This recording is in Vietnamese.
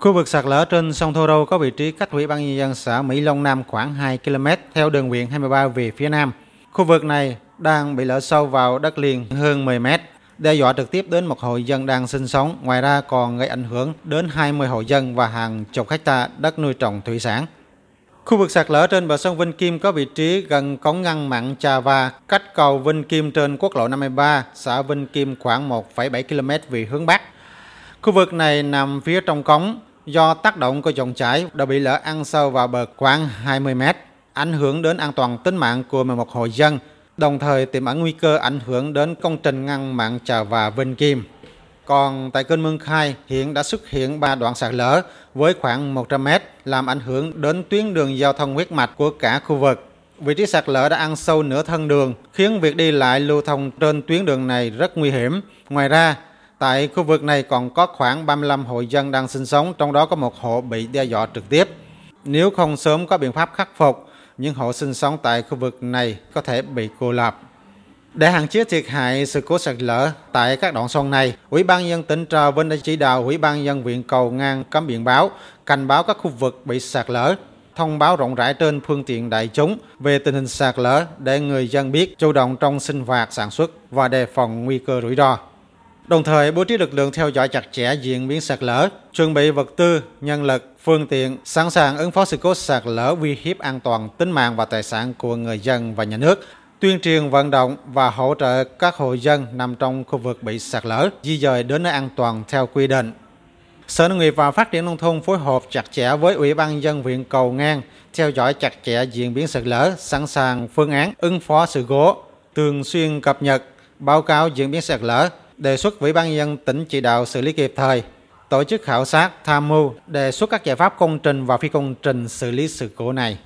Khu vực sạt lở trên sông Thô Râu có vị trí cách Ủy ban nhân dân xã Mỹ Long Nam khoảng 2 km theo đường huyện 23 về phía nam. Khu vực này đang bị lở sâu vào đất liền hơn 10 mét, đe dọa trực tiếp đến một hộ dân đang sinh sống, ngoài ra còn gây ảnh hưởng đến 20 hộ dân và hàng chục hecta đất nuôi trồng thủy sản. Khu vực sạt lở trên bờ sông Vinh Kim có vị trí gần cống ngăn mặn Trà Va, cách cầu Vinh Kim trên quốc lộ 53, xã Vinh Kim khoảng 1,7 km về hướng Bắc. Khu vực này nằm phía trong cống, do tác động của dòng chảy đã bị lở ăn sâu vào bờ khoảng 20 mét, ảnh hưởng đến an toàn tính mạng của 11 hộ dân, đồng thời tiềm ẩn nguy cơ ảnh hưởng đến công trình ngăn mặn Trà và Vinh Kim. Còn tại kênh Mương Khai hiện đã xuất hiện 3 đoạn sạt lở với khoảng 100 mét làm ảnh hưởng đến tuyến đường giao thông huyết mạch của cả khu vực. Vị trí sạt lở đã ăn sâu nửa thân đường, khiến việc đi lại lưu thông trên tuyến đường này rất nguy hiểm. Ngoài ra, tại khu vực này còn có khoảng 35 hộ dân đang sinh sống, trong đó có một hộ bị đe dọa trực tiếp. Nếu không sớm có biện pháp khắc phục, những hộ sinh sống tại khu vực này có thể bị cô lập. Để hạn chế thiệt hại sự cố sạt lở tại các đoạn sông này, Ủy ban dân tỉnh Trà Vinh đã chỉ đạo Ủy ban dân huyện Cầu Ngang cấm biển báo, cảnh báo các khu vực bị sạt lở, thông báo rộng rãi trên phương tiện đại chúng về tình hình sạt lở để người dân biết chủ động trong sinh hoạt sản xuất và đề phòng nguy cơ rủi ro. Đồng thời bố trí lực lượng theo dõi chặt chẽ diễn biến sạt lở, chuẩn bị vật tư, nhân lực, phương tiện, sẵn sàng ứng phó sự cố sạt lở uy hiếp an toàn tính mạng và tài sản của người dân và nhà nước, tuyên truyền vận động và hỗ trợ các hộ dân nằm trong khu vực bị sạt lở di dời đến nơi an toàn theo quy định. Sở Nông nghiệp và Phát triển Nông thôn phối hợp chặt chẽ với Ủy ban dân huyện Cầu Ngang, theo dõi chặt chẽ diễn biến sạt lở, sẵn sàng phương án ứng phó sự cố, thường xuyên cập nhật, báo cáo diễn biến sạt lở, đề xuất Ủy ban dân tỉnh chỉ đạo xử lý kịp thời, tổ chức khảo sát, tham mưu, đề xuất các giải pháp công trình và phi công trình xử lý sự cố này.